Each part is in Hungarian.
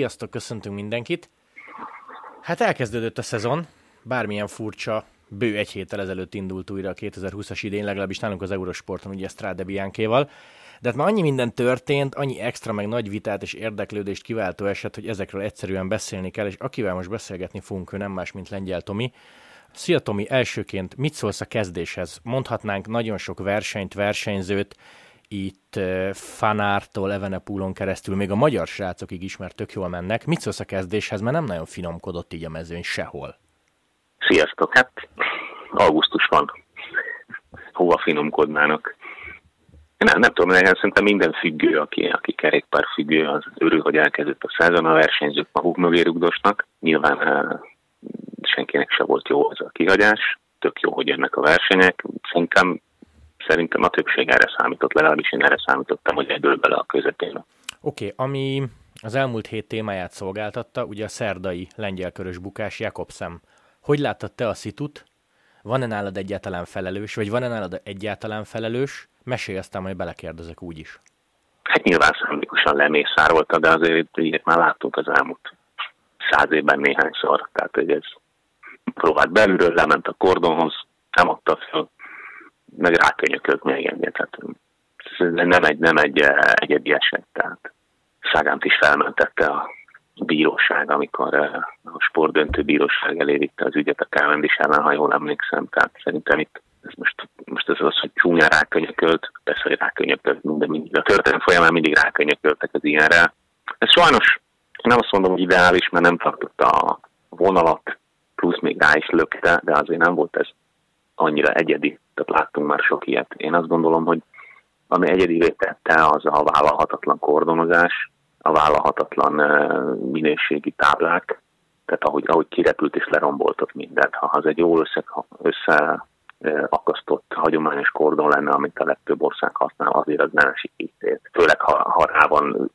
Sziasztok, köszöntünk mindenkit! Hát elkezdődött a szezon, bármilyen furcsa, bő egy héttel ezelőtt indult újra a 2020-as idén, legalábbis nálunk az Eurosporton, ugye Strade Biankéval. De hát már annyi minden történt, annyi extra meg nagy vitát és érdeklődést kiváltó eset, hogy ezekről egyszerűen beszélni kell, és akivel most beszélgetni fogunk, ő nem más, mint Lengyel Tomi. Szia Tomi, elsőként mit szólsz a kezdéshez? Mondhatnánk nagyon sok versenyt, versenyzőt, itt Fanártól Evenepúlon keresztül még a magyar srácokig is, mert tök jól mennek. Mit szólsz a kezdéshez, mert nem nagyon finomkodott így a mezőny sehol? Sziasztok, hát augusztus van. Hova finomkodnának? Nem, nem tudom, nekem szerintem minden függő, aki, aki kerékpár függő, az örül, hogy elkezdett a szezon, a versenyzők maguk mögé rugdosnak. Nyilván senkinek se volt jó az a kihagyás, tök jó, hogy jönnek a versenyek. Szerintem szerintem a többség erre számított, legalábbis én erre számítottam, hogy ebből bele a közepén. Oké, okay, ami az elmúlt hét témáját szolgáltatta, ugye a szerdai lengyelkörös bukás Jakobszem. Hogy láttad te a szitut? Van-e nálad egyáltalán felelős, vagy van-e nálad egyáltalán felelős? Mesélj aztán, majd belekérdezek úgy is. Hát nyilván szándékosan lemészárolta, de azért ilyet már láttunk az elmúlt száz évben néhányszor. Tehát, hogy ez próbált belülről, lement a kordonhoz, nem adta fel, meg rákönyökölt még engem. Tehát nem egy, nem egy eh, egyedi eset, tehát Szágánt is felmentette a bíróság, amikor eh, a sportdöntő bíróság elé vitte az ügyet a Cavendish ellen, ha jól emlékszem. Tehát szerintem itt ez most, most ez az, hogy csúnya rákönyökölt, persze, hogy rákönyökölt minden, mindig. A történet folyamán mindig rákönyököltek az ilyenre. Ez sajnos, nem azt mondom, hogy ideális, mert nem tartotta a vonalat, plusz még rá is lökte, de azért nem volt ez annyira egyedi, tehát láttunk már sok ilyet. Én azt gondolom, hogy ami egyedivé tette, az a vállalhatatlan kordonozás, a vállalhatatlan minőségi táblák, tehát ahogy, ahogy kirepült és leromboltott mindent. Ha az egy jól össze, össze akasztott hagyományos kordon lenne, amit a legtöbb ország használ, azért az nem esik így Főleg, ha, ha rá van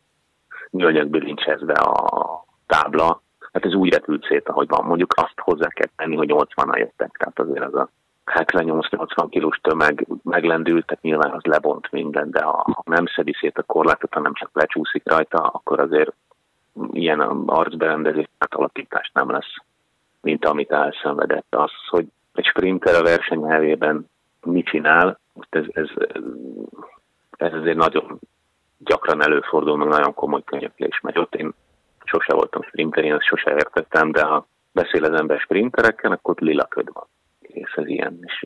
nyönyökbilincsezve a tábla, hát ez úgy repült szét, ahogy van. Mondjuk azt hozzá kell tenni, hogy 80-an jöttek, tehát azért az a 78-80 kilós tömeg meglendült, tehát nyilván az lebont minden, de ha, nem szedi szét a korlátot, hanem csak lecsúszik rajta, akkor azért ilyen arcberendezés átalakítást nem lesz, mint amit elszenvedett. Az, hogy egy sprinter a verseny elvében mit csinál, ez, ez, ez azért nagyon gyakran előfordul, meg nagyon komoly könyöklés megy ott. Én sose voltam sprinter, én ezt sose értettem, de ha beszél az ember sprinterekkel, akkor lila köd van és ez ilyen, és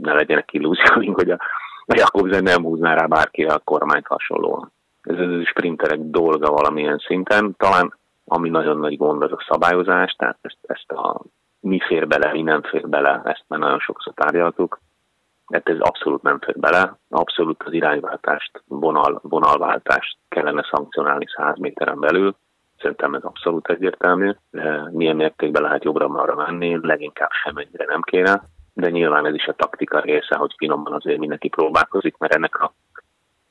ne legyenek illúzióink, hogy a, a Jakobsen nem húzná rá bárki a kormányt hasonlóan. Ez, a sprinterek dolga valamilyen szinten, talán ami nagyon nagy gond az a szabályozás, tehát ezt, ezt a mi fér bele, mi nem fér bele, ezt már nagyon sokszor tárgyaltuk. Hát ez abszolút nem fér bele, abszolút az irányváltást, vonal, vonalváltást kellene szankcionálni 100 méteren belül, Szerintem ez abszolút egyértelmű. Milyen mértékben lehet jobbra-marra menni, leginkább semennyire nem kéne, de nyilván ez is a taktika része, hogy finoman azért mindenki próbálkozik, mert ennek a,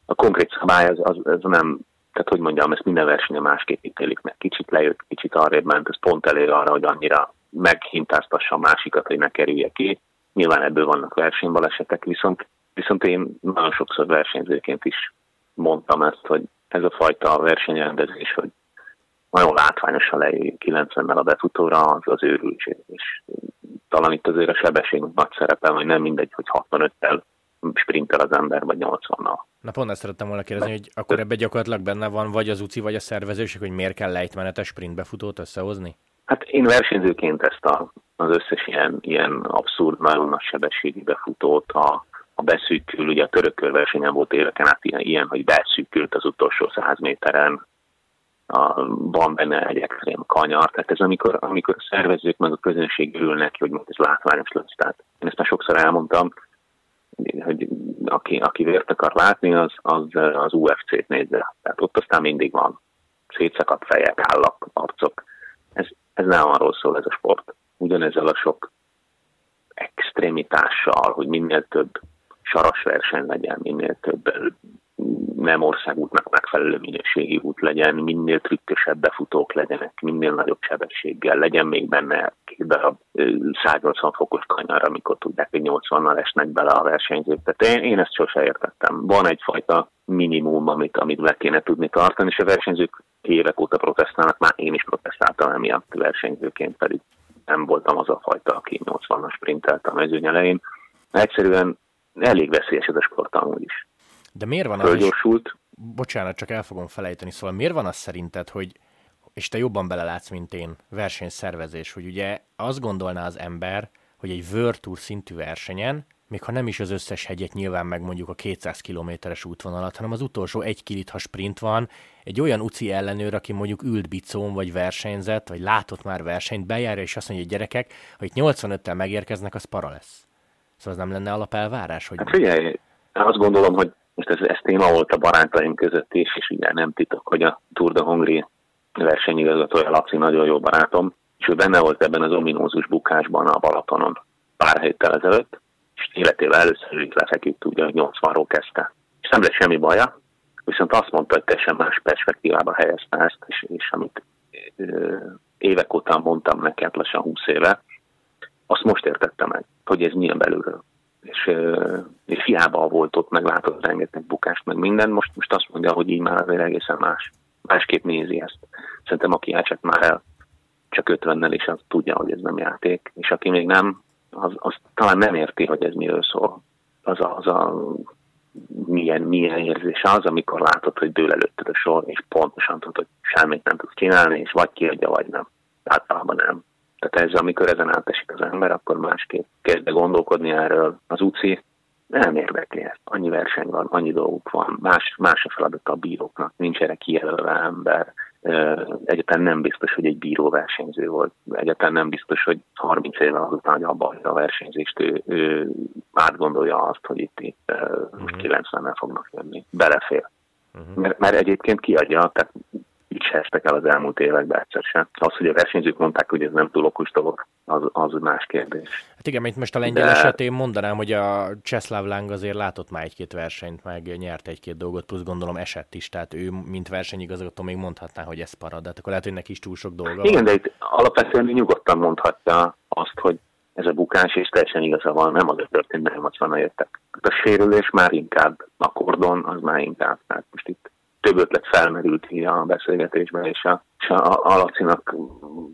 a konkrét szabály az, az, az nem, tehát hogy mondjam, ezt minden versenye másképp ítélik meg. Kicsit lejött, kicsit arrébb ment, ez pont elég arra, hogy annyira meghintáztassa a másikat, hogy ne kerülje ki. Nyilván ebből vannak versenybalesetek, viszont, viszont én nagyon sokszor versenyzőként is mondtam ezt, hogy ez a fajta versenyrendezés, hogy nagyon látványosan lejön 90-mel a befutóra, az az őrültség. És talán itt azért a sebesség nagy szerepel, hogy nem mindegy, hogy 65-tel sprintel az ember, vagy 80-nal. Na pont ezt szerettem volna kérdezni, hogy akkor ebbe gyakorlatilag benne van vagy az UCI, vagy a szervezőség, hogy miért kell lejtmenetes sprintbefutót összehozni? Hát én versenyzőként ezt a, az összes ilyen, ilyen abszurd, nagyon nagy sebességi befutót, a, a beszűkül, ugye a török versenyen volt éveken át ilyen, ilyen, hogy beszűkült az utolsó száz méteren, a, van benne egy extrém kanyar, tehát ez amikor, amikor a szervezők meg a közönség ülnek hogy most ez látványos lesz. Tehát én ezt már sokszor elmondtam, hogy aki, aki vért akar látni, az, az, az UFC-t nézze. Tehát ott aztán mindig van szétszakadt fejek, állak, arcok. Ez, ez nem arról szól ez a sport. Ugyanezzel a sok extrémitással, hogy minél több saras verseny legyen, minél több nem országútnak megfelelő minőségi út legyen, minél trükkösebb befutók legyenek, minél nagyobb sebességgel, legyen még benne két darab 180 fokos kanyar, amikor tudják, hogy 80-nal esnek bele a versenyzők. Tehát én, én ezt sose értettem. Van egyfajta minimum, amit, amit le kéne tudni tartani, és a versenyzők évek óta protestálnak, már én is protestáltam emiatt versenyzőként, pedig nem voltam az a fajta, aki 80-as sprintelt a mezőny elején. Egyszerűen elég veszélyes ez a sport amúgy is. De miért van az Fölgyorsult. Bocsánat, csak el fogom felejteni, szóval miért van az szerinted, hogy és te jobban belelátsz, mint én, versenyszervezés, hogy ugye azt gondolná az ember, hogy egy World Tour szintű versenyen, még ha nem is az összes hegyet nyilván meg mondjuk a 200 kilométeres útvonalat, hanem az utolsó egy kilit, ha sprint van, egy olyan UCI ellenőr, aki mondjuk ült bicón, vagy versenyzett, vagy látott már versenyt, bejárja, és azt mondja, hogy gyerekek, ha itt 85-tel megérkeznek, az para lesz. Szóval az nem lenne alapelvárás? Hogy... Hát figyelj, azt gondolom, hogy most ez, ez téma volt a barátaim között is, és ugye nem titok, hogy a Tour de Hongri versenyigazgatója Laci nagyon jó barátom, és ő benne volt ebben az ominózus bukásban a Balatonon pár héttel ezelőtt, és életével először is lefeküdt, ugye, hogy 80-ról kezdte. És nem lett semmi baja, viszont azt mondta, hogy teljesen más perspektívába helyezte ezt, és, és amit évek után mondtam neki, hát lassan 20 éve, azt most értette meg, hogy ez milyen belülről. És, és hiába volt ott, meglátott rengeteg bukást, meg minden, most, most azt mondja, hogy így már azért egészen más. Másképp nézi ezt. Szerintem aki elcsek már el csak 50-nel, és az tudja, hogy ez nem játék, és aki még nem, az, az talán nem érti, hogy ez miről szól. Az a, az a milyen, milyen érzés az, amikor látod, hogy dől előtted a sor, és pontosan tudod, hogy semmit nem tudsz csinálni, és vagy kiadja, vagy nem. Általában nem. Tehát ez, amikor ezen átesik ember, akkor másképp kezd gondolkodni erről. Az UCI nem érdekli ezt. Annyi verseny van, annyi dolguk van, más, más a feladat a bíróknak, nincs erre kijelölve ember, Egyetlen nem biztos, hogy egy bíró versenyző volt. Egyetlen nem biztos, hogy 30 évvel azután, hogy abba a versenyzést, ő, ő átgondolja azt, hogy itt, itt most 90-nel mhm. fognak jönni. Belefér. Uh-huh. Mert, mert egyébként kiadja, tehát se estek el az elmúlt években egyszer sem. Az, hogy a versenyzők mondták, hogy ez nem túl okos dolog, az, az más kérdés. Hát igen, mint most a lengyel De... esetén mondanám, hogy a Cseszláv Láng azért látott már egy-két versenyt, meg nyert egy-két dolgot, plusz gondolom esett is, tehát ő, mint versenyigazgató még mondhatná, hogy ez parad, de hát akkor lehet, hogy neki is túl sok dolga Igen, van. de itt alapvetően nyugodtan mondhatja azt, hogy ez a bukás, és teljesen igaza van, nem az a történt, nem 80 jöttek. A sérülés már inkább, a kordon az már inkább, tehát most itt több ötlet felmerült így a beszélgetésben, és a, és a, Alacinak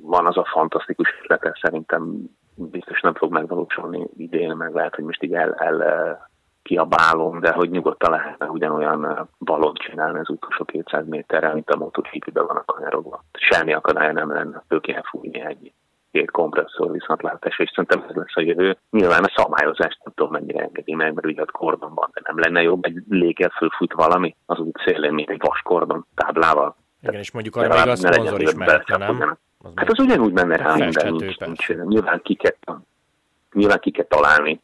van az a fantasztikus ötlete, szerintem biztos nem fog megvalósulni idén, meg lehet, hogy most így el, el kiabálom, de hogy nyugodtan lehetne ugyanolyan balon csinálni az utolsó 200 méterrel, mint a MotoGP-be van a kanyarogva. Semmi akadálya nem lenne, föl kéne fújni egy két kompresszor viszontlátás, és szerintem ez lesz a jövő. Nyilván a szabályozást nem tudom mennyire engedi meg, mert ugye ott kordonban, de nem lenne jobb egy léggel fölfut valami az út szélén, mint egy vaskordon táblával. Igen, és mondjuk arra még a szponzor is mehetne, nem? Az hát az ugyanúgy menne rá minden, nincs, nincs, nyilván ki kell, nyilván ki kell találni,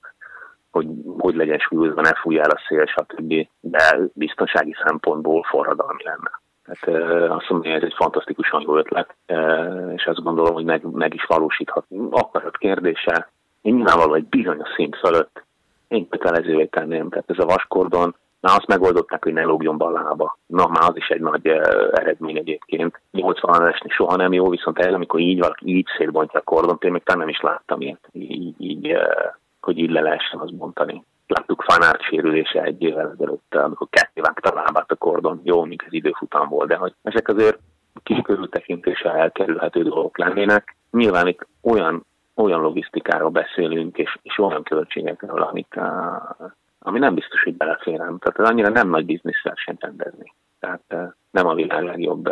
hogy hogy legyen súlyozva, ne fújja el a szél, stb. De biztonsági szempontból forradalmi lenne. Hát azt mondom, hogy ez egy fantasztikusan jó ötlet, és azt gondolom, hogy meg, meg is valósíthat. Akarat kérdése, én nyilvánvalóan egy bizonyos szint fölött én kötelezővé tenném. Tehát ez a vaskordon, már azt megoldották, hogy ne lógjon be lába. Na, már az is egy nagy eredmény egyébként. 80 esni soha nem jó, viszont ez, amikor így valaki így szétbontja a kordon, én még nem is láttam ilyet, így, így hogy így le lehessen azt bontani láttuk Fanárt sérülése egy évvel ezelőtt, amikor ketté vágta a lábát a kordon, jó, mint az időfutam volt, de hogy ezek azért kis körültekintéssel elkerülhető dolgok lennének. Nyilván itt olyan, olyan logisztikáról beszélünk, és, és olyan költségekről, amit, ami nem biztos, hogy beleférem. Tehát ez annyira nem nagy bizniszsel sem rendezni. Tehát nem a világ legjobb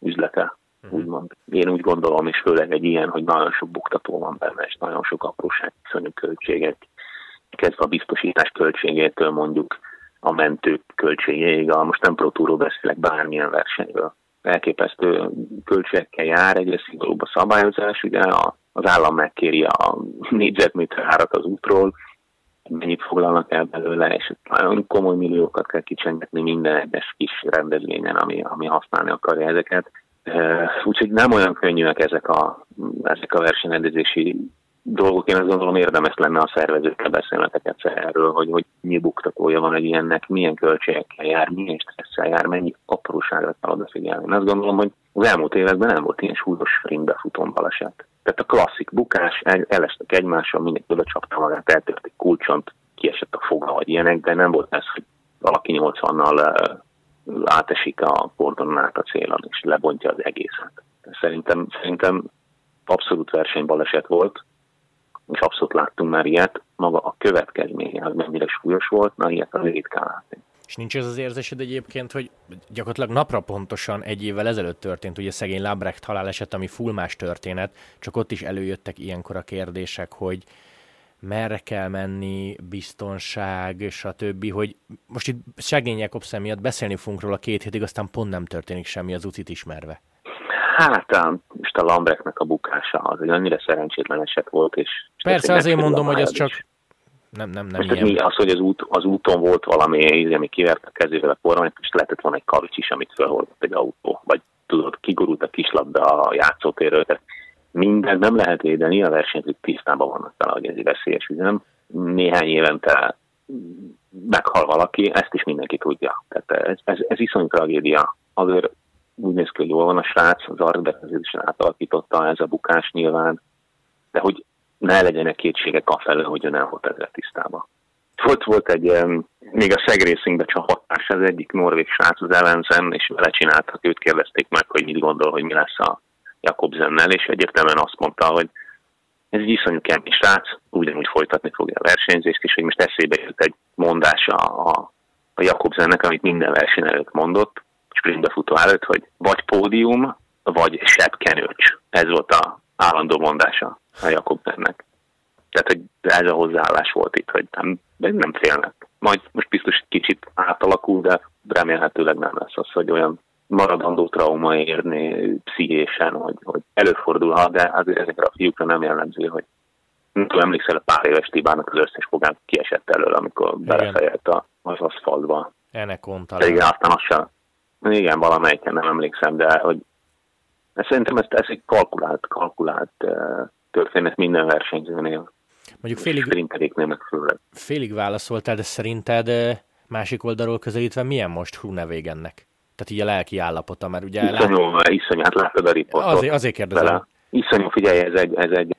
üzlete, uh-huh. úgymond. Én úgy gondolom, és főleg egy ilyen, hogy nagyon sok buktató van benne, és nagyon sok apróság, viszonyú költségek, kezdve a biztosítás költségétől mondjuk a mentők költségéig, a, most nem protúról beszélek bármilyen versenyről. Elképesztő költségekkel jár, egyre szigorúbb a szabályozás, ugye a, az állam megkéri a négyzetméter árat az útról, mennyit foglalnak el belőle, és nagyon komoly milliókat kell kicsengetni minden egyes kis rendezvényen, ami, ami használni akarja ezeket. Úgyhogy nem olyan könnyűek ezek a, ezek a versenyrendezési dolgok, én azt gondolom érdemes lenne a szervezőkkel beszélnetek egyszer erről, hogy, hogy mi buktatója van egy ilyennek, milyen költségekkel jár, milyen stresszel jár, mennyi apróságra kell odafigyelni. Én azt gondolom, hogy az elmúlt években nem volt ilyen súlyos sprintbe futón baleset. Tehát a klasszik bukás, elestek egymással, mindenki oda csapta magát, eltört egy kulcsont, kiesett a foga, vagy ilyenek, de nem volt ez, hogy valaki 80-nal átesik a kordonon át a célon, és lebontja az egészet. Szerintem, szerintem abszolút versenybaleset volt, és abszolút láttunk már ilyet. Maga a következménye, az mennyire súlyos volt, na ilyet az ritkán látni. És nincs ez az érzésed egyébként, hogy gyakorlatilag napra pontosan egy évvel ezelőtt történt ugye szegény Labrecht haláleset, ami full más történet, csak ott is előjöttek ilyenkor a kérdések, hogy merre kell menni, biztonság, stb., hogy most itt Segény Jakobsen miatt beszélni fogunk róla két hétig, aztán pont nem történik semmi az ucit ismerve. Hát, most a Lambrechtnek a bukása az egy annyira szerencsétlen eset volt, és... Persze, azért mondom, hogy az csak nem, nem, nem most ilyen. Az, hogy az, út, az úton volt valami, ami kivert a kezével a kormányt, és lehetett volna egy kavics is, amit felhordott egy autó, vagy tudod, kigurult a kislabda a játszótérről, tehát minden nem lehet védeni, a versenyzők tisztában vannak vele, hogy ez egy veszélyes üzem. Néhány évente meghal valaki, ezt is mindenki tudja. Tehát ez, ez, ez iszonyú tragédia. Azért úgy néz ki, hogy jól van a srác, az arcbefejezésen átalakította ez a bukás nyilván, de hogy ne legyenek kétségek a felől, hogy ő nem volt ezzel tisztában. Volt, volt egy, még a Szegrészingbe csapatás, az egyik norvég srác az Evensen, és vele csináltak, őt kérdezték meg, hogy mit gondol, hogy mi lesz a Jakobsennel, és egyértelműen azt mondta, hogy ez egy iszonyú kemény srác, ugyanúgy folytatni fogja a versenyzést, és hogy most eszébe jött egy mondása a, a Jakobsennek, amit minden verseny előtt mondott, sprintbefutó előtt, hogy vagy pódium, vagy sebb kenőcs. Ez volt a állandó mondása a Jakobsennek. Tehát, hogy ez a hozzáállás volt itt, hogy nem, nem félnek. Majd most biztos egy kicsit átalakul, de remélhetőleg nem lesz az, hogy olyan maradandó trauma érni pszichésen, hogy, hogy előfordulhat, de azért ezekre a fiúkra nem jellemző, hogy nem tudom, emlékszel a pár éves Tibának az összes fogán kiesett elől, amikor belefejelt az aszfaltba. Ennek talán. Igen, aztán azt sem. Igen, valamelyiken nem emlékszem, de hogy szerintem ez, ez egy kalkulált, kalkulált történet minden versenyzőnél. Mondjuk félig, félig válaszoltál, de szerinted másik oldalról közelítve milyen most Hrunevégennek? Tehát így a lelki állapota, mert ugye... Iszonyú, lát... iszonyú, hát láttad a riportot. Azért, azért kérdezem. Vele. Iszonyú, figyelj, ez egy, ez egy,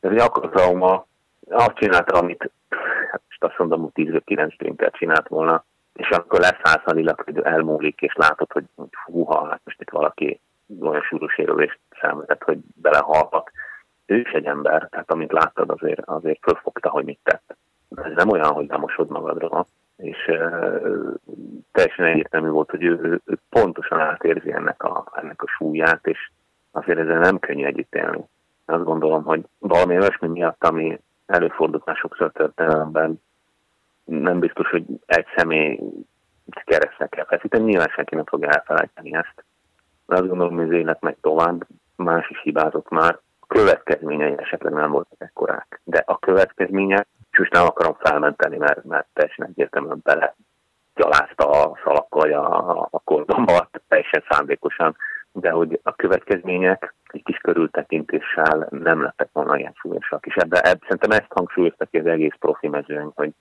ez egy akkor trauma. Azt csinálta, amit, hát most azt mondom, hogy 10-9 sprintet csinált volna, és akkor leszállsz hogy elmúlik, és látod, hogy, hogy húha, hát most itt valaki olyan súlyos érülést szenvedett, hogy belehalhat. Ő is egy ember, tehát amit láttad, azért, azért fölfogta, hogy mit tett. Ez nem olyan, hogy lemosod magadra, és uh, teljesen egyértelmű volt, hogy ő, ő, ő pontosan átérzi ennek a, ennek a súlyát, és azért ezzel nem könnyű együtt élni. Azt gondolom, hogy valami olyasmi miatt, ami előfordult már sokszor történelemben, nem biztos, hogy egy személy keresztnek kell feszíteni, nyilván senki nem fogja elfelejteni ezt. De azt gondolom, hogy az élet megy tovább, más is hibázott már, következményei esetleg nem voltak ekkorák, de a következmények és most nem akarom felmenteni, mert, mert teljesen egyértelműen bele gyalázta a szalakkal vagy a, a kordonba, teljesen szándékosan, de hogy a következmények egy kis körültekintéssel nem lettek volna ilyen súlyosak. És ebben ebb, szerintem ezt hangsúlyoztak ki az egész profi mezőny, hogy,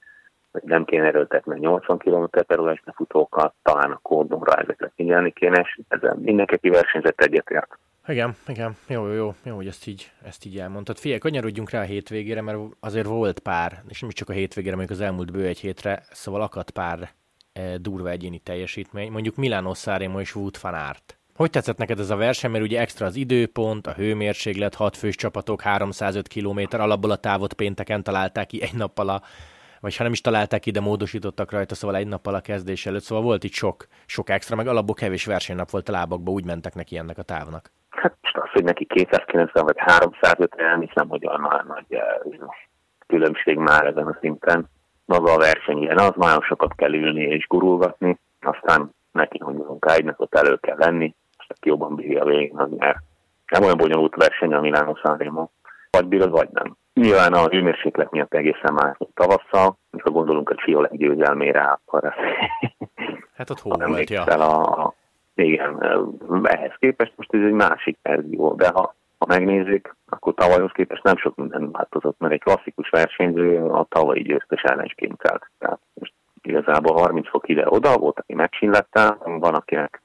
hogy nem kéne erőltetni 80 km per órás futókat, talán a kordonra ezekre figyelni kéne, és ezzel mindenki versenyzett egyetért. Igen, igen, jó, jó, jó, jó, hogy ezt így, ezt így elmondtad. Figyelj, kanyarodjunk rá a hétvégére, mert azért volt pár, és nem csak a hétvégére, mondjuk az elmúlt bő egy hétre, szóval akadt pár e, durva egyéni teljesítmény, mondjuk Milano Sanremo és Wout van Aert. Hogy tetszett neked ez a verseny, mert ugye extra az időpont, a hőmérséklet, hat fős csapatok, 305 km, alapból a távot pénteken találták ki egy nappal a, vagy ha nem is találták ki, de módosítottak rajta, szóval egy nappal a kezdés előtt, szóval volt itt sok, sok extra, meg alapból kevés versenynap volt a lábakba, úgy mentek neki ennek a távnak. Hát most az, hogy neki 290 vagy 350, nem hiszem, hogy olyan már nagy eh, különbség már ezen a szinten. Maga a verseny ilyen, az nagyon sokat kell ülni és gurulgatni, aztán neki, hogy munkáidnak ott elő kell lenni, és aki jobban bírja a végén, az nyer. Nem olyan bonyolult verseny a Milano Sanremo. Vagy bírod, vagy nem. Nyilván a hőmérséklet miatt egészen más tavasszal, ha gondolunk a Csioleg győzelmére, akkor Hát ott hó volt, ja. A, igen, ehhez képest most ez egy másik verzió, de ha, ha megnézzük, akkor tavalyhoz képest nem sok minden változott, mert egy klasszikus versenyző a tavalyi győztes ellen is kémtelt. Tehát most igazából 30 fok ide oda volt, aki megsínlette, van, akinek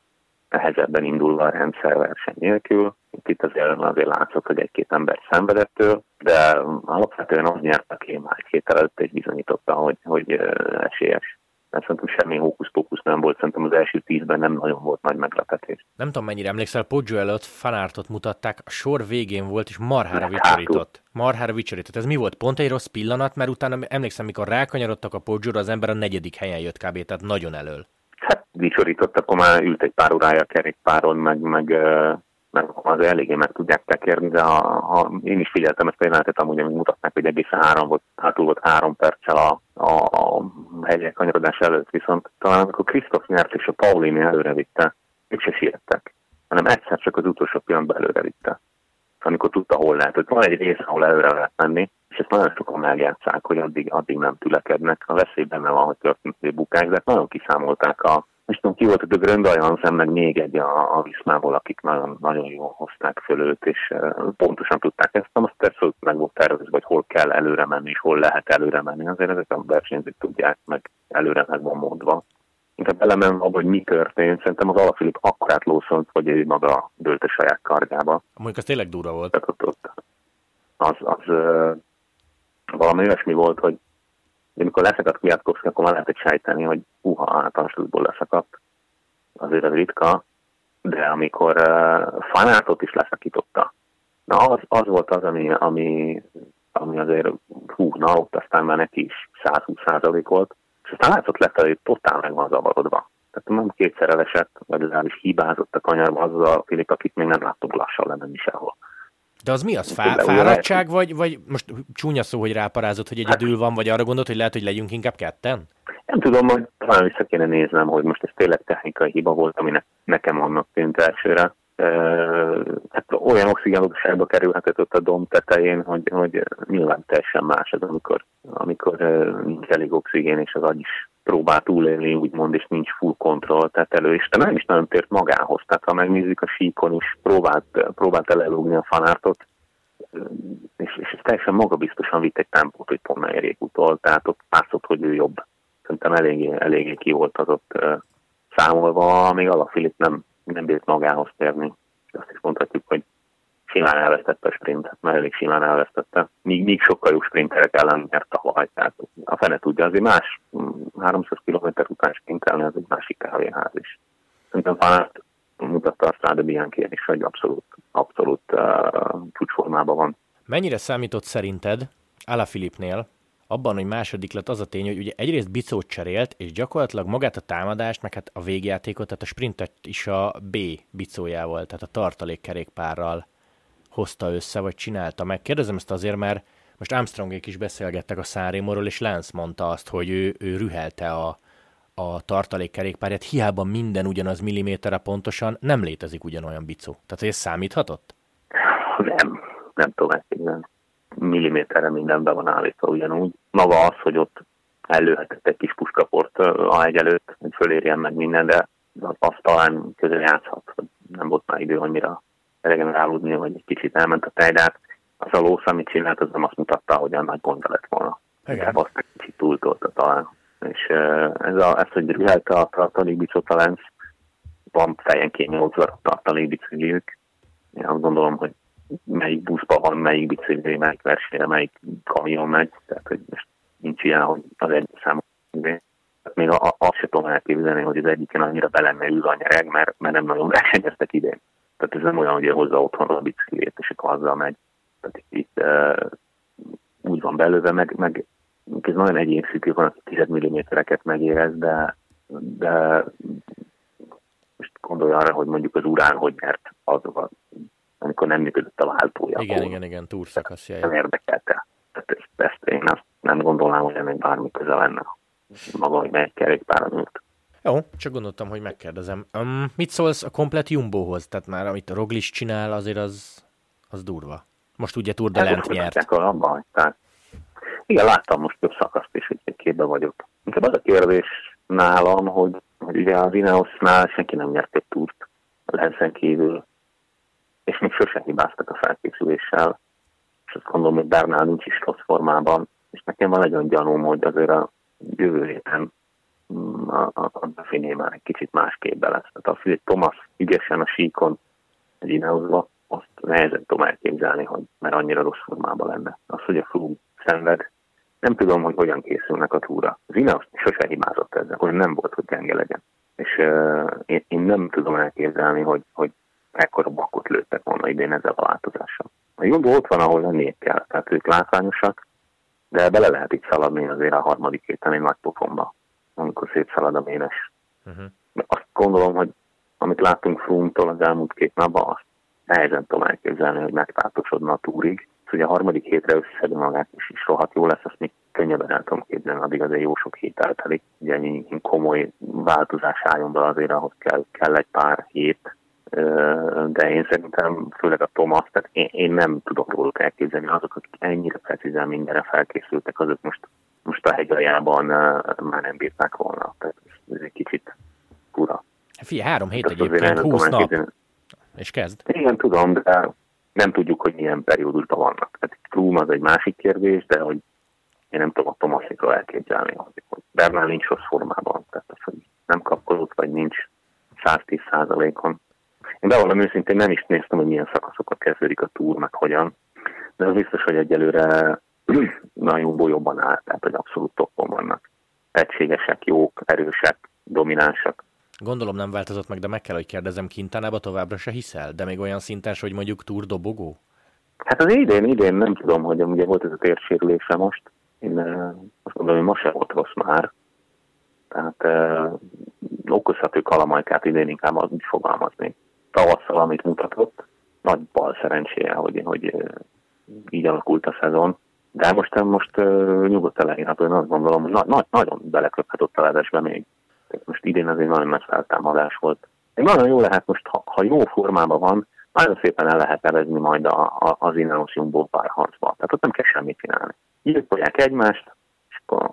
nehezebben indulva a rendszer verseny nélkül. Itt azért, azért látszott, hogy egy-két ember szenvedettől, de alapvetően az nyert, aki már egy előtt és bizonyította, hogy, hogy esélyes mert szerintem semmi hókusz-pókusz nem volt, szerintem az első tízben nem nagyon volt nagy meglepetés. Nem tudom, mennyire emlékszel, Poggio előtt fanártot mutatták, a sor végén volt, és marhára vicsorított. Marhára vicsorított. Ez mi volt? Pont egy rossz pillanat, mert utána emlékszem, mikor rákanyarodtak a poggio az ember a negyedik helyen jött kb. Tehát nagyon elől. Hát vicsorított, akkor már ült egy pár órája a kerékpáron, meg, meg mert az eléggé meg tudják tekerni, de ha, ha én is figyeltem ezt a jelenetet, amúgy amíg mutatták, hogy egészen három volt, hátul volt három perccel a, a, a hegyek kanyarodás előtt, viszont talán amikor Krisztof nyert és a Paulini előrevitte, ők se siettek, hanem egyszer csak az utolsó pillanatban előrevitte. Amikor tudta, hol lehet. Hogy van egy rész, ahol előre lehet menni, és ezt nagyon sokan megjátszák, hogy addig, addig nem tülekednek. A veszély benne van, hogy történt bukás, de nagyon kiszámolták a, most tudom, ki volt a Grönda Jansen, meg még egy a, a Viszmából, akik nagyon, nagyon jól hozták föl őt, és uh, pontosan tudták ezt, azt persze meg volt tervezve, hogy hol kell előre menni, és hol lehet előre menni. Azért ezek a versenyzők tudják, meg előre meg van mondva. Inkább elemen abban, hogy mi történt, szerintem az Alafilip akkor átlószolt, hogy ő maga dőlt a saját kargába. Mondjuk az tényleg durva volt. Tehát ott, ott az, az valami olyasmi volt, hogy amikor leszakadt Kwiatkowski, akkor már lehetett sejteni, hogy uha, általános útból leszakadt. Azért az ritka, de amikor uh, Fanátot is leszakította, na az, az volt az, ami, ami, ami azért hú, na ott aztán már neki is 120 százalék volt, és aztán látszott lett, hogy totál meg van zavarodva. Tehát nem kétszer elesett, vagy legalábbis hibázott a kanyarba az a Filip, akit még nem láttunk lassan lenni sehol. De az mi az? Fá- fáradtság, vagy, vagy most csúnya szó, hogy ráparázott, hogy egyedül van, vagy arra gondolt, hogy lehet, hogy legyünk inkább ketten? Nem tudom, hogy talán vissza kéne néznem, hogy most ez tényleg technikai hiba volt, ami ne, nekem annak tűnt elsőre. E, hát olyan oxigénlódosságba kerülhetett ott a dom tetején, hogy, hogy nyilván teljesen más az, amikor, amikor nincs elég oxigén, és az agy is próbál túlélni, úgymond, és nincs full kontroll, tehát és nem is nagyon tért magához, tehát ha megnézzük a síkon is, próbált, próbált elelugni a fanártot, és, és teljesen magabiztosan vitt egy tempót, hogy pont érjék utol, tehát ott látszott, hogy ő jobb. Szerintem eléggé, eléggé ki volt az ott számolva, még Filip nem, nem bírt magához térni. Azt is mondhatjuk, hogy simán elvesztette a sprintet, mert elég simán elvesztette. Míg, míg sokkal jobb sprinterek ellen nyert tavaly. Tehát a fene tudja, azért más 300 mm, km után sprintelni, az egy másik kávéház is. Szerintem Fanát mutatta a Strade Bianchi is, hogy abszolút, abszolút uh, csúcsformában van. Mennyire számított szerinted Filipnél abban, hogy második lett az a tény, hogy ugye egyrészt bicót cserélt, és gyakorlatilag magát a támadást, meg hát a végjátékot, tehát a sprintet is a B bicójával, tehát a tartalékkerékpárral hozta össze, vagy csinálta meg. Kérdezem ezt azért, mert most Armstrongék is beszélgettek a Szárémorról, és Lance mondta azt, hogy ő, ő rühelte a, a tartalékkerékpárját, hiába minden ugyanaz milliméterre pontosan, nem létezik ugyanolyan bicó. Tehát, ez számíthatott? Nem, nem tudom. Milliméterre minden be van állítva ugyanúgy. Maga az, hogy ott előhetett egy kis puskaport a hegy előtt, hogy fölérjen meg minden, de azt talán közel játszhat, nem volt már idő annyira regenerálódni, vagy egy kicsit elment a tejdát. Az a lósz, amit csinált, az nem azt mutatta, hogy a nagy gonda lett volna. Igen. Azt egy kicsit túltolta talán. És ez, a, ez hogy rühelte a tartalékbicó talent, van fejenként 8 tartalékbicikliük. Én azt gondolom, hogy melyik buszban van, melyik bicikli, melyik versenyre, melyik kamion megy. Tehát, hogy most nincs ilyen, hogy az egy számú hát még azt sem tudom elképzelni, hogy az egyiken annyira be lenne ül a nyereg, mert, mert nem nagyon versenyeztek idén. Tehát ez nem olyan, hogy hozza otthon a biciklét, és akkor azzal megy. Tehát itt uh, úgy van belőve, meg, meg ez nagyon egyénszűkű, van, aki 10 mm-eket megérez, de, de most gondolj arra, hogy mondjuk az urán hogy nyert az, amikor nem működött a váltója. Igen, igen, igen, túrszakaszja. Nem érdekelte. Tehát ezt, ezt én azt nem gondolnám, hogy ennek bármi köze lenne. Maga, hogy melyik kerékpára nyújt. Jó, csak gondoltam, hogy megkérdezem. Um, mit szólsz a komplet Jumbohoz? Tehát már amit a Roglis csinál, azért az, az durva. Most ugye Tour de Lent nyert. Abban, tehát. Igen, láttam most több szakaszt is, hogy képbe vagyok. Inkább az a kérdés nálam, hogy, hogy ugye az Ineosnál senki nem nyert egy túrt a Lenzen kívül, és még sosem hibáztak a felkészüléssel. És azt gondolom, hogy Bernál nincs is rossz formában, és nekem van egy olyan gyanúm, hogy azért a jövő héten a, Dauphiné már egy kicsit másképp lesz. Tehát az, hogy Thomas ügyesen a síkon egy Ineosba, azt nehezen tudom elképzelni, hogy mert annyira rossz formában lenne. Az, hogy a Flug szenved, nem tudom, hogy hogyan készülnek a túra. Az Ineos sose hibázott ezzel, hogy nem volt, hogy gyenge legyen. És uh, én, én nem tudom elképzelni, hogy, hogy ekkora bakot lőttek volna idén ezzel a változással. A Jumbo ott van, ahol lennie kell, tehát ők látványosak, de bele lehet itt szaladni azért a harmadik héten egy nagy pofonba, amikor szétszalad a ménes. Uh-huh. Azt gondolom, hogy amit láttunk Frumtól az elmúlt két napban, azt nehezen tudom elképzelni, hogy megtátosodna a túrig. Ugye a harmadik hétre összeszedi magát, és is rohadt jó lesz, azt még könnyebben el tudom képzelni, addig azért jó sok hét eltelik. Ugye ennyi komoly változás álljon be azért, ahhoz kell, kell egy pár hét, de én szerintem főleg a Thomas, tehát én, én nem tudok róluk elképzelni, azok, akik ennyire precízen mindenre felkészültek, azok most, most a hegyaljában már nem bírták volna. Tehát ez egy kicsit fura. Figyelj, három hét egyébként, húsz nap, és kezd. Igen, tudom, de nem tudjuk, hogy milyen periódusban vannak. Tehát Froome az egy másik kérdés, de hogy én nem tudom a Tomasikról elképzelni, hogy Bernál nincs rossz formában, tehát az, hogy nem kapkodott, vagy nincs 110 százalékon. Én bevallom őszintén nem is néztem, hogy milyen szakaszokat kezdődik a túr, meg hogyan, de az biztos, hogy egyelőre nagyon jobban áll, tehát hogy abszolút toppon vannak. Egységesek, jók, erősek, dominánsak. Gondolom nem változott meg, de meg kell, hogy kérdezem, Kintánába továbbra se hiszel? De még olyan szinten, hogy mondjuk túr dobogó? Hát az idén, idén nem tudom, hogy ugye volt ez a térsérülése most. Én azt gondolom, hogy most se volt rossz már. Tehát eh, okozható kalamajkát idén inkább az úgy fogalmazni. Tavasszal, amit mutatott, nagy bal szerencséje, hogy, hogy így alakult a szezon. De most, most nyugodtan leírható, én azt gondolom, hogy na, na, nagyon beleköphetett a ledesbe még. Most idén azért nagyon nagy feltámadás volt. Én nagyon jó lehet most, ha, ha jó formában van, nagyon szépen el lehet nevezni majd a, a, az Ineos Jumbo párharcba. Tehát ott nem kell semmit csinálni. Gyilkolják egymást, és akkor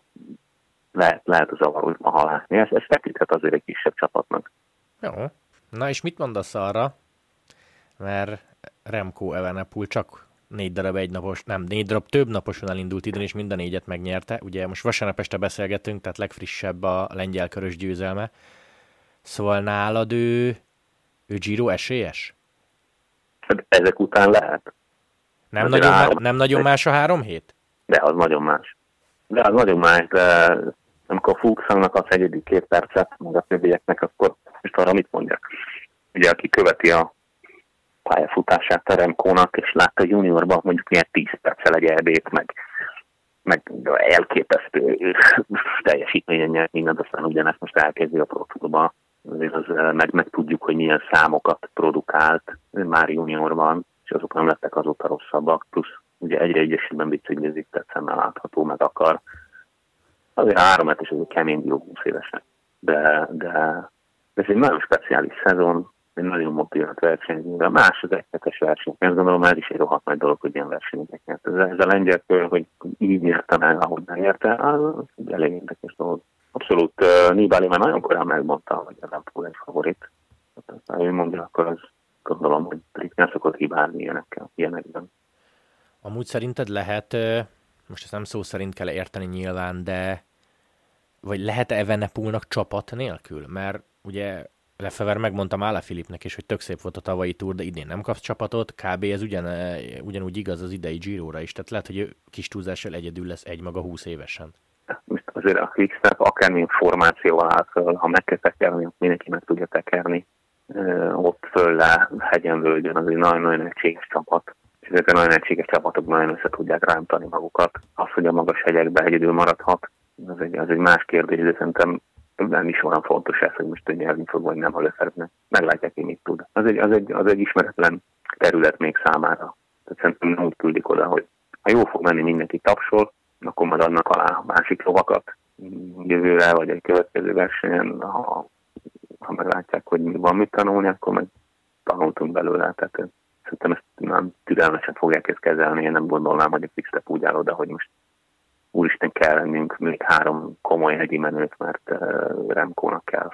lehet, lehet az zavarosba halászni. Ez, ez tekinthet azért egy kisebb csapatnak. Jó. Na és mit mondasz arra? Mert Remco Evenepul csak négy darab egynapos, nem, négy darab több naposan elindult idén, és mind a négyet megnyerte. Ugye most vasárnap este beszélgetünk, tehát legfrissebb a lengyel körös győzelme. Szóval nálad ő, ő Giro esélyes? Hát ezek után lehet. Nem, nagyon, három, nem nagyon más a három hét? De az nagyon más. De az nagyon más, de amikor Fuchsangnak az egyedik két percet, meg a többieknek, akkor most arra mit mondjak? Ugye, aki követi a pályafutását Teremkónak, és látta a juniorban mondjuk milyen 10 perccel egy erdét, meg, meg elképesztő teljesítményen nyert mindent, aztán ugyanezt most elkezdi a Pro az, meg, meg tudjuk, hogy milyen számokat produkált már juniorban, és azok nem lettek azóta rosszabbak, plusz ugye egyre egyesében biciklizik, tehát szemmel látható, meg akar. Azért három és ez egy kemény dió 20 évesen. De, de ez egy nagyon speciális szezon, egy nagyon motivált verseny, de más az egyhetes verseny. Én gondolom, ez is egy rohadt nagy dolog, hogy ilyen versenyeket. Ez, ez a lengyel hogy így nyerte meg, ahogy megérte, az elég érdekes dolog. Abszolút uh, Nibali már nagyon korán megmondta, hogy a Lampul egy favorit. Tehát, ha ő mondja, akkor az gondolom, hogy ritkán szokott hibálni ilyenekkel, ilyenekben. Amúgy szerinted lehet, most ezt nem szó szerint kell érteni nyilván, de vagy lehet-e Evenepulnak csapat nélkül? Mert ugye Lefever megmondta Mála Filipnek is, hogy tök szép volt a tavalyi túr, de idén nem kapsz csapatot, kb. ez ugyan, ugyanúgy igaz az idei Giro-ra is, tehát lehet, hogy ő kis túlzással egyedül lesz egy maga 20 évesen. Azért a Quickstep akármilyen formációval áll föl, ha meg kell tekerni, mindenki meg tudja tekerni. Ott föl le, hegyen, völgyön, az egy nagyon-nagyon egységes csapat és ezek a nagyon egységes csapatok nagyon össze tudják rántani magukat. Az, hogy a magas hegyekbe egyedül maradhat, az egy, az egy más kérdés, de szerintem nem is olyan fontos ez, hogy most nyerni fog, vagy nem, ha leszeretne. Meglátják, hogy mit tud. Az egy, az, egy, az egy ismeretlen terület még számára. Tehát szerintem nem úgy küldik oda, hogy ha jó fog menni, mindenki tapsol, akkor majd adnak alá másik lovakat jövőre, vagy egy következő versenyen, ha, ha meglátják, hogy van mit tanulni, akkor meg tanultunk belőle. Tehát szerintem ezt nem türelmesen fogják ezt kezelni, én nem gondolnám, hogy a Quickstep úgy áll oda, hogy most úristen kell lennünk még három komoly hegyi menőt, mert uh, Remkónak kell.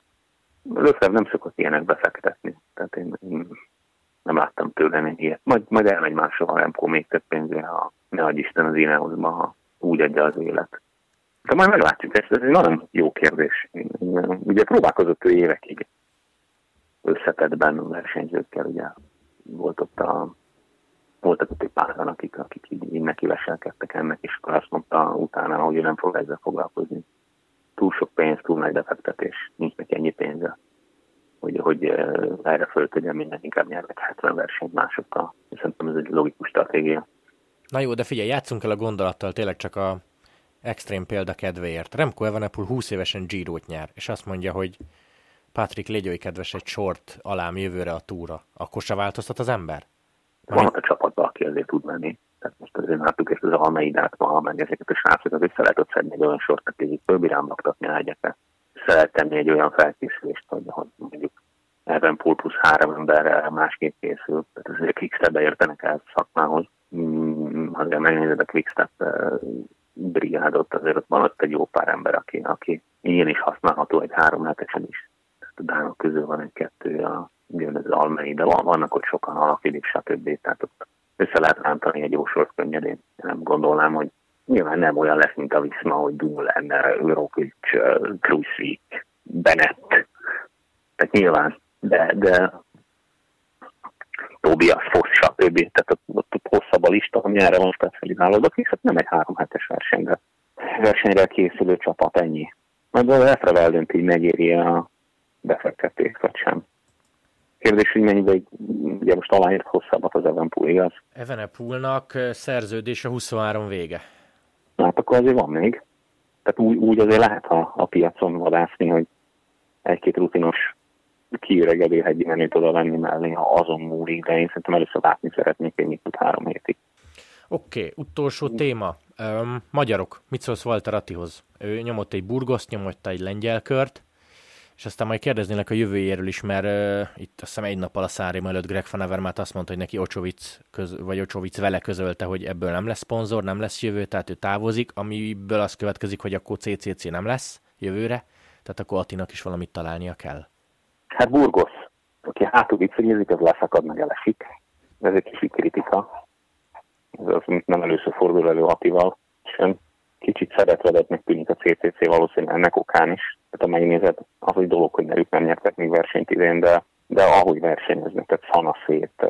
Löfev nem szokott ilyenek befektetni, tehát én, én nem láttam tőle egy ilyet. Majd, majd elmegy máshol a Remkó még több pénzé, ha ne adj Isten az Ineosba, ha úgy adja az élet. De majd meglátjuk, ez, ez egy nagyon jó kérdés. Ugye próbálkozott ő évekig összetettben versenyzőkkel, ugye volt ott a voltak ott egy páran, akik, akik így, így neki veselkedtek ennek, és akkor azt mondta utána, hogy fog ezzel foglalkozni. Túl sok pénz, túl nagy befektetés, nincs neki ennyi pénze, hogy, hogy erre föltegyen minden, inkább nyernek 70 versenyt másokkal. Szerintem ez egy logikus stratégia. Na jó, de figyelj, játszunk el a gondolattal tényleg csak a extrém példa kedvéért. Remco Evenepoel 20 évesen giro nyer, és azt mondja, hogy Patrick, légy kedves egy sort alám jövőre a túra. Akkor se változtat az ember? Van a csapatban, aki azért tud menni. Tehát most azért láttuk ezt az Almeidát ma, meg ezeket a srácokat, össze lehet ott szedni egy olyan sort, aki fölbirámlaktatni ágyakra. Össze lehet tenni egy olyan felkészülést, hogy, mondjuk Evenpool plusz három emberrel másképp készül. Tehát azért Quickstep-be értenek el szakmához. Hmm, azért megnézed a Quickstep eh, brigádot, azért ott van ott egy jó pár ember, aki, aki is használható egy három hetesen is. Tehát a dánok közül van egy-kettő, a, jön az almei, de van, vannak ott sokan alapidék, stb. Tehát ott össze lehet rántani egy jó sort könnyedén. Nem gondolnám, hogy nyilván nem olyan lesz, mint a Viszma, hogy Dumoulin, Roglic, Kruszik, Bennett. Tehát nyilván, de, de Tobias Foss, stb. Tehát ott, ott, ott hosszabb a lista, ami erre van specializálódva, hiszen nem egy három hetes versenyre, versenyre készülő csapat, ennyi. Majd a Efre eldönti, hogy megéri a befektetést, vagy sem. Kérdés, hogy mennyibe, ugye most aláírt hosszabbat az Evenpool, igaz? Evenpoolnak szerződése 23 vége. Hát akkor azért van még. Tehát úgy, úgy azért lehet a, a piacon vadászni, hogy egy-két rutinos kiüregedő hegyi menőt oda venni mellé, ha azon múlik, de én szerintem először látni szeretnék egy mit három hétig. Oké, okay, utolsó téma. Um, magyarok, mit szólsz Walter Attihoz? Ő nyomott egy burgoszt, nyomott egy lengyelkört, és aztán majd kérdeznélek a jövőjéről is, mert uh, itt azt hiszem egy nappal a Szárim előtt Greg Van Avermaet azt mondta, hogy neki Ocsovic, köz, vagy Ocsovic vele közölte, hogy ebből nem lesz szponzor, nem lesz jövő, tehát ő távozik, amiből az következik, hogy akkor CCC nem lesz jövőre, tehát akkor Attinak is valamit találnia kell. Hát Burgos, aki hátul viccegezik, az leszakad, meg elesik. Ez egy kicsit kritika. Ez az, nem először fordul elő Attival sem. Kicsit szeretvedetnek tűnik a CCC valószínűleg ennek okán is. Tehát ha megnézed, az egy dolog, hogy ők nem nyertek még versenyt idén, de, de ahogy versenyeznek, tehát szanaszét,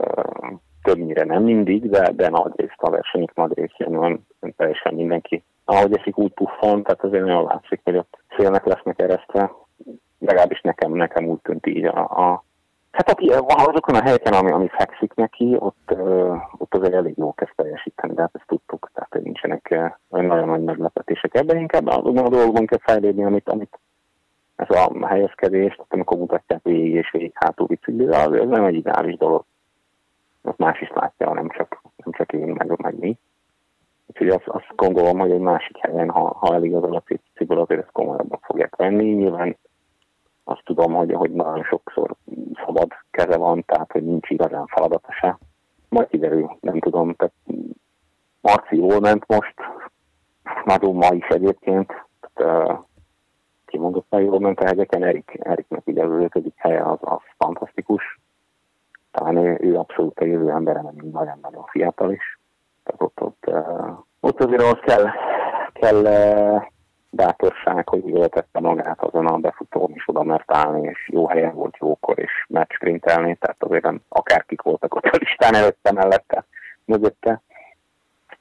többnyire nem mindig, de, de nagy részt a versenyük nagy részén van teljesen mindenki. Ahogy eszik úgy puffon, tehát azért nagyon látszik, hogy ott szélnek lesznek eresztve, legalábbis nekem, nekem úgy tűnt így a, a Hát aki azokon a helyeken, ami, ami fekszik neki, ott, ott azért elég jó kezd teljesíteni, de hát ezt tudtuk, tehát nincsenek olyan nagyon nagy meglepetések. Ebben inkább azon a dolgokban kell fejlődni, amit, amit ez a helyezkedés, tehát amikor mutatják végig és végig hátul biciklivel, az, az nem egy ideális dolog. Azt más is látja, nem csak, nem csak én, meg, meg mi. Úgyhogy azt, azt gondolom, hogy egy másik helyen, ha, ha eligazol a cipciből, azért ezt komolyabban fogják venni. Nyilván azt tudom, hogy, hogy nagyon sokszor szabad keze van, tehát hogy nincs igazán feladata se. Majd kiderül, nem tudom. Tehát Marci jól ment most, nagyon ma is egyébként. Tehát, uh, kimondottan jól ment a hegyeken, Erik, Eriknek ugye az ötödik helye az, az fantasztikus. Talán ő, ő abszolút a jövő embere, nem nagyon-nagyon fiatal is. Tehát ott, ott, uh, ott azért az kell, kell bátorság, hogy jól tette magát azon a befutón is oda mert állni, és jó helyen volt jókor, és meccs sprintelni, tehát azért nem akárkik voltak ott a listán előtte, mellette, mögötte.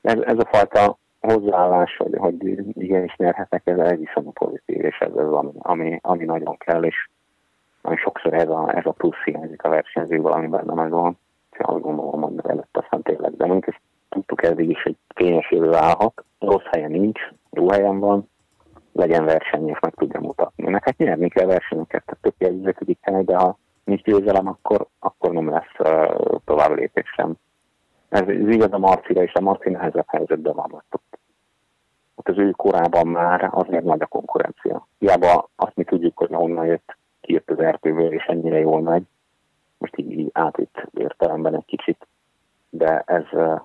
Ez, ez a fajta hozzáállás, hogy, hogy igenis nyerhetek, ez egy viszonylag pozitív, és ez az, ami, ami, ami nagyon kell, és nagyon sokszor ez a, ez a plusz hiányzik a versenyzőből, ami benne megvan. Úgyhogy azt gondolom, hogy előtt aztán tényleg, mondjuk ezt tudtuk eddig is, hogy kényes jövő állhat, rossz helyen nincs, jó helyen van, legyen verseny, és meg tudja mutatni. Meg hát nyerni kell versenyeket, tehát tök jegyzőködik hely, de ha nincs győzelem, akkor, akkor nem lesz uh, tovább lépés sem. Ez, ez igaz a Marcira, és a Marci nehezebb helyzetben van. Ott, ott az ő korában már azért nagy a konkurencia. Hiába azt mi tudjuk, hogy honnan jött, kijött az erdőből, és ennyire jól megy. Most így, így átitt értelemben egy kicsit, de ez uh,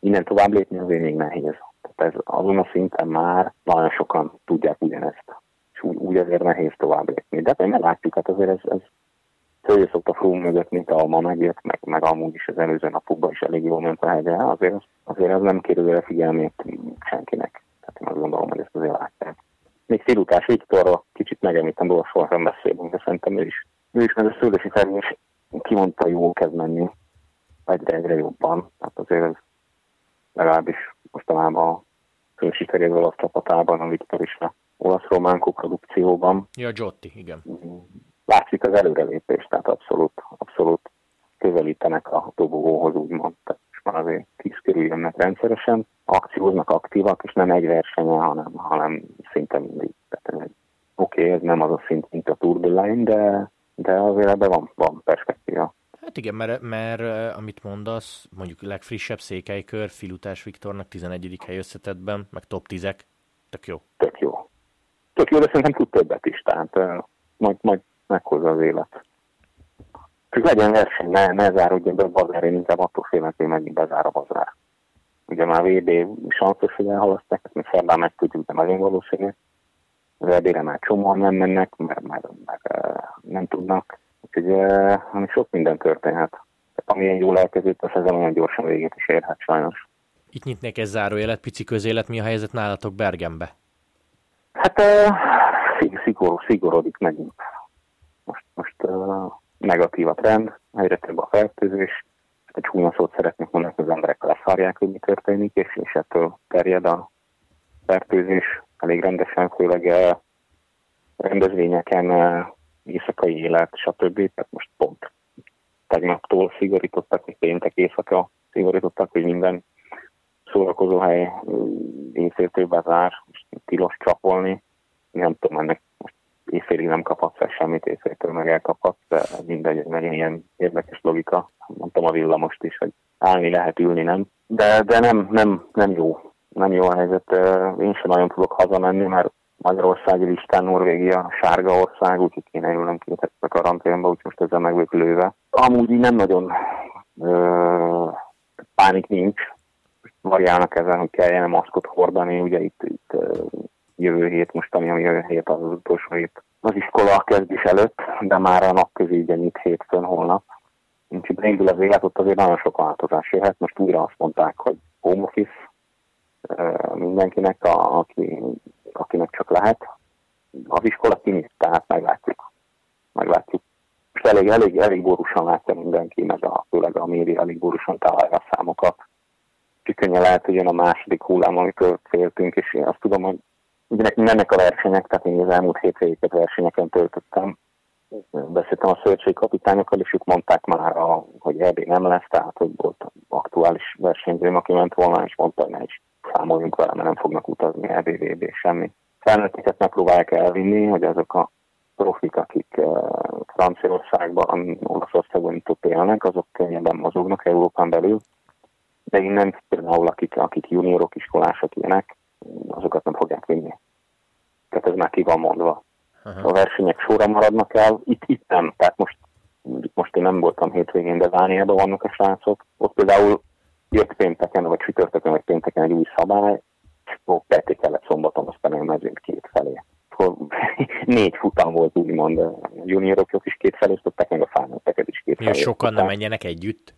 innen tovább lépni azért még nehéz. Tehát ez azon a szinten már nagyon sokan tudják ugyanezt. És úgy, úgy azért nehéz tovább lépni. De hát látjuk, hát azért ez, ez följössz a frú mögött, mint a ma megjött, meg, meg amúgy is az előző napokban is elég jól ment a hegyre, azért, azért ez nem kerül a figyelmét senkinek. Tehát én azt gondolom, hogy ezt azért látják. Még Szilutás Viktorról kicsit megemlítem, soha nem beszélünk, de szerintem ő is, ő is meg a szülősi is kimondta, jól kezd menni egyre-egyre jobban. Tehát azért ez legalábbis mostanában fősikeréz olasz csapatában, a Viktor is a olasz-román koprodukcióban. Ja, Giotti, igen. Látszik az előrelépés, tehát abszolút, abszolút közelítenek a dobogóhoz, úgymond. Tehát most már azért tíz körül jönnek rendszeresen, akcióznak, aktívak, és nem egy versenye, hanem, hanem szinte mindig. Oké, okay, ez nem az a szint, mint a Tour de Line, de, de azért ebben van, van perspektíva. Hát igen, mert, mert amit mondasz, mondjuk legfrissebb székelykör, Filutás Viktornak 11. hely összetettben, meg top 10-ek, tök jó. Tök jó. Tök jó, de szerintem tud többet is, tehát uh, majd, majd meghozza az élet. Csak legyen verseny, ne, ne záródjon be a bazár, én inkább attól félek, hogy megint bezár a bazár. Ugye már VB sanszos, hogy elhalaszták, ezt mi szerdán megtudjuk, de nagyon valószínű. Az már csomóan nem mennek, mert már, már nem tudnak. Úgyhogy uh, sok minden történhet. Tehát amilyen jól elkezdődött, az ezen olyan gyorsan végét is érhet sajnos. Itt nyitnék egy zárójelet, pici közélet, mi a helyzet nálatok Bergenbe? Hát uh, szigor, szigorodik megint. Most, most uh, negatív a trend, egyre több a fertőzés. Egy csúnya szót szeretnék mondani, hogy az emberek leszarják, hogy mi történik, és, és ettől terjed a fertőzés elég rendesen, főleg rendezvényeken, éjszakai élet, stb. Tehát most pont tegnaptól szigorítottak, hogy péntek éjszaka szigorítottak, hogy minden szórakozóhely éjszéltől bezár, és tilos csapolni. Nem tudom, ennek most éjfélig nem kaphatsz fel semmit, éjféltől meg elkaphatsz, de mindegy, meg ilyen érdekes logika. Mondtam a villamost is, hogy állni lehet, ülni nem. De, de nem, nem, nem jó. Nem jó a helyzet. Én sem nagyon tudok hazamenni, mert Magyarországi listán Norvégia sárga ország, úgyhogy kéne ülnöm a karanténba, úgyhogy most ezzel meg vagyok lőve. Amúgy nem nagyon ö, pánik nincs, variálnak ezen, hogy kelljen maszkot hordani, ugye itt, itt jövő hét, most ami a jövő hét az, az utolsó hét az iskola kezdés előtt, de már a ugye nyit hétfőn, holnap. Úgyhogy beindul az élet, ott azért nagyon sok változás jöhet. Most újra azt mondták, hogy home office mindenkinek, a, aki, akinek csak lehet. Az iskola kinyit, tehát meglátjuk. Meglátjuk. Most elég, elég, elég borúsan látja mindenki, meg a, főleg a média elég borúsan találja a számokat. Úgyhogy lehet, hogy jön a második hullám, amikor féltünk, és én azt tudom, hogy mennek a versenyek, tehát én az elmúlt hétvégéket versenyeken töltöttem. Beszéltem a kapitányokkal, és ők mondták már, a, hogy EB nem lesz, tehát hogy volt aktuális versenyzőm, aki ment volna, és mondta, hogy ne is számoljunk vele, mert nem fognak utazni EB, VB, semmi. Felnőtteket megpróbálják elvinni, hogy azok a profik, akik uh, Franciaországban, Olaszországban itt ott élnek, azok könnyebben mozognak Európán belül. De innen például akik, akik juniorok, iskolások ilyenek, azokat nem fogják vinni. Tehát ez már ki van mondva. Aha. A versenyek sorra maradnak el, itt, itt nem. Tehát most, most én nem voltam hétvégén, de Dániában vannak a srácok. Ott például jött pénteken, vagy csütörtökön, vagy pénteken egy új szabály, és akkor Peti kellett szombaton, aztán én mezőn két felé. Akkor négy futam volt úgymond, a juniorok is két felé, osztották meg a felnőtteket is két felé. sokan nem menjenek együtt?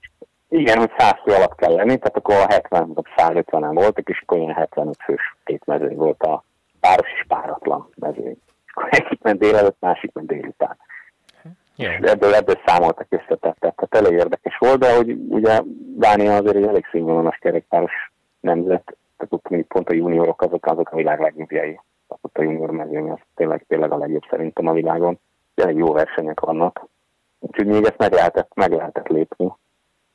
Igen, hogy 100 fő alatt kell lenni, tehát akkor a 70 vagy 150-en voltak, és akkor ilyen 75 fős két mezőny volt a páros és páratlan mezőny. És akkor egyik ment délelőtt, másik ment délután. Yeah. Ebből, ebből számoltak összetettek, tehát elég érdekes volt, de hogy ugye Dánia azért egy elég színvonalas kerékpáros nemzet, tehát ott még pont a juniorok azok, azok a világ legjobbjai. Ott a junior mezőny az tényleg, tényleg a legjobb szerintem a világon. Elég jó versenyek vannak. Úgyhogy még ezt meg lehetett, meg lehetett lépni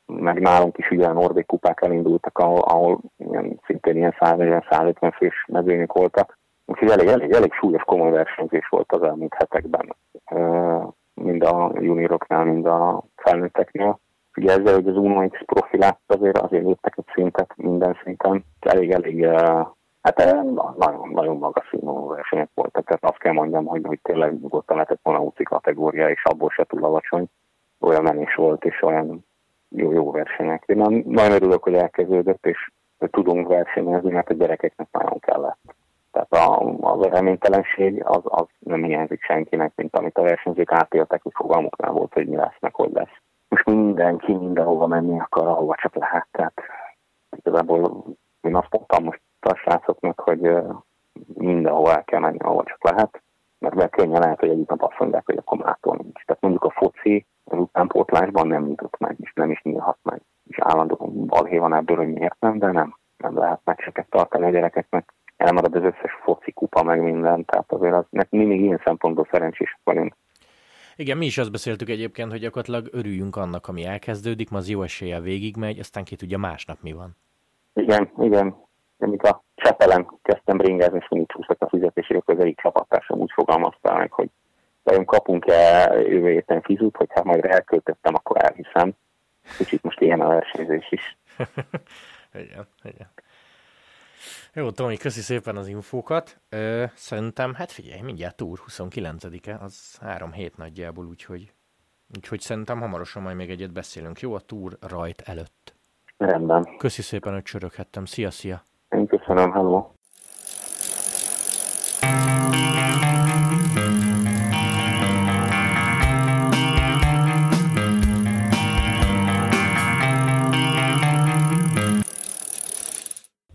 meg nálunk is ugye a Norvég kupák elindultak, ahol, ahol ilyen, szintén ilyen 140-150 fős mezőnyök voltak. Úgyhogy elég, elég, elég súlyos, komoly versenyzés volt az elmúlt hetekben, mind a junioroknál, mind a felnőtteknél. Ugye ezzel, hogy az Uno X profilát azért, azért léptek egy szintet minden szinten, elég, elég, hát nagyon, nagyon magas színvonalú versenyek voltak, tehát azt kell mondjam, hogy, hogy tényleg nyugodtan lehetett volna UCI kategória, és abból se túl alacsony. Olyan menés volt, és olyan jó, jó versenyek. Én nagyon örülök, hogy elkezdődött, és tudunk versenyezni, mert a gyerekeknek nagyon kellett. Tehát a, az reménytelenség az, az nem hiányzik senkinek, mint amit a versenyzők átéltek, hogy fogalmuk nem volt, hogy mi lesz, meg hogy lesz. Most mindenki mindenhova menni akar, ahova csak lehet. Tehát igazából én azt mondtam most a srácoknak, hogy mindenhova el kell menni, ahova csak lehet, mert könnyen lehet, hogy egyik nap azt mondják, hogy akkor mától nincs. Tehát mondjuk a foci az utánpótlásban nem nyitott meg, és nem is nyílhat meg. És állandóan balhé van ebből, hogy miért nem, de nem. Nem lehet meccseket tartani a gyerekeknek. elmarad az összes foci kupa, meg minden, tehát azért az, mi még ilyen szempontból szerencsések vagyunk. Igen, mi is azt beszéltük egyébként, hogy gyakorlatilag örüljünk annak, ami elkezdődik, ma az jó eséllyel végigmegy, aztán ki tudja másnap mi van. Igen, igen. Amik a Csepelen kezdtem bringázni, és mindig csúsztak a fizetésére, az egyik csapattársam úgy fogalmazta meg, hogy vajon kapunk-e jövő héten fizut, hogyha majd elköltöttem, akkor elhiszem. Kicsit most ilyen a versenyzés is. igen, igen. Jó, Tomi, köszi szépen az infókat. Ö, szerintem, hát figyelj, mindjárt túr 29-e, az három hét nagyjából, úgyhogy, úgyhogy szerintem hamarosan majd még egyet beszélünk. Jó, a túr rajt előtt. Rendben. Köszi szépen, hogy csöröghettem. Szia, szia! Én köszönöm, hello!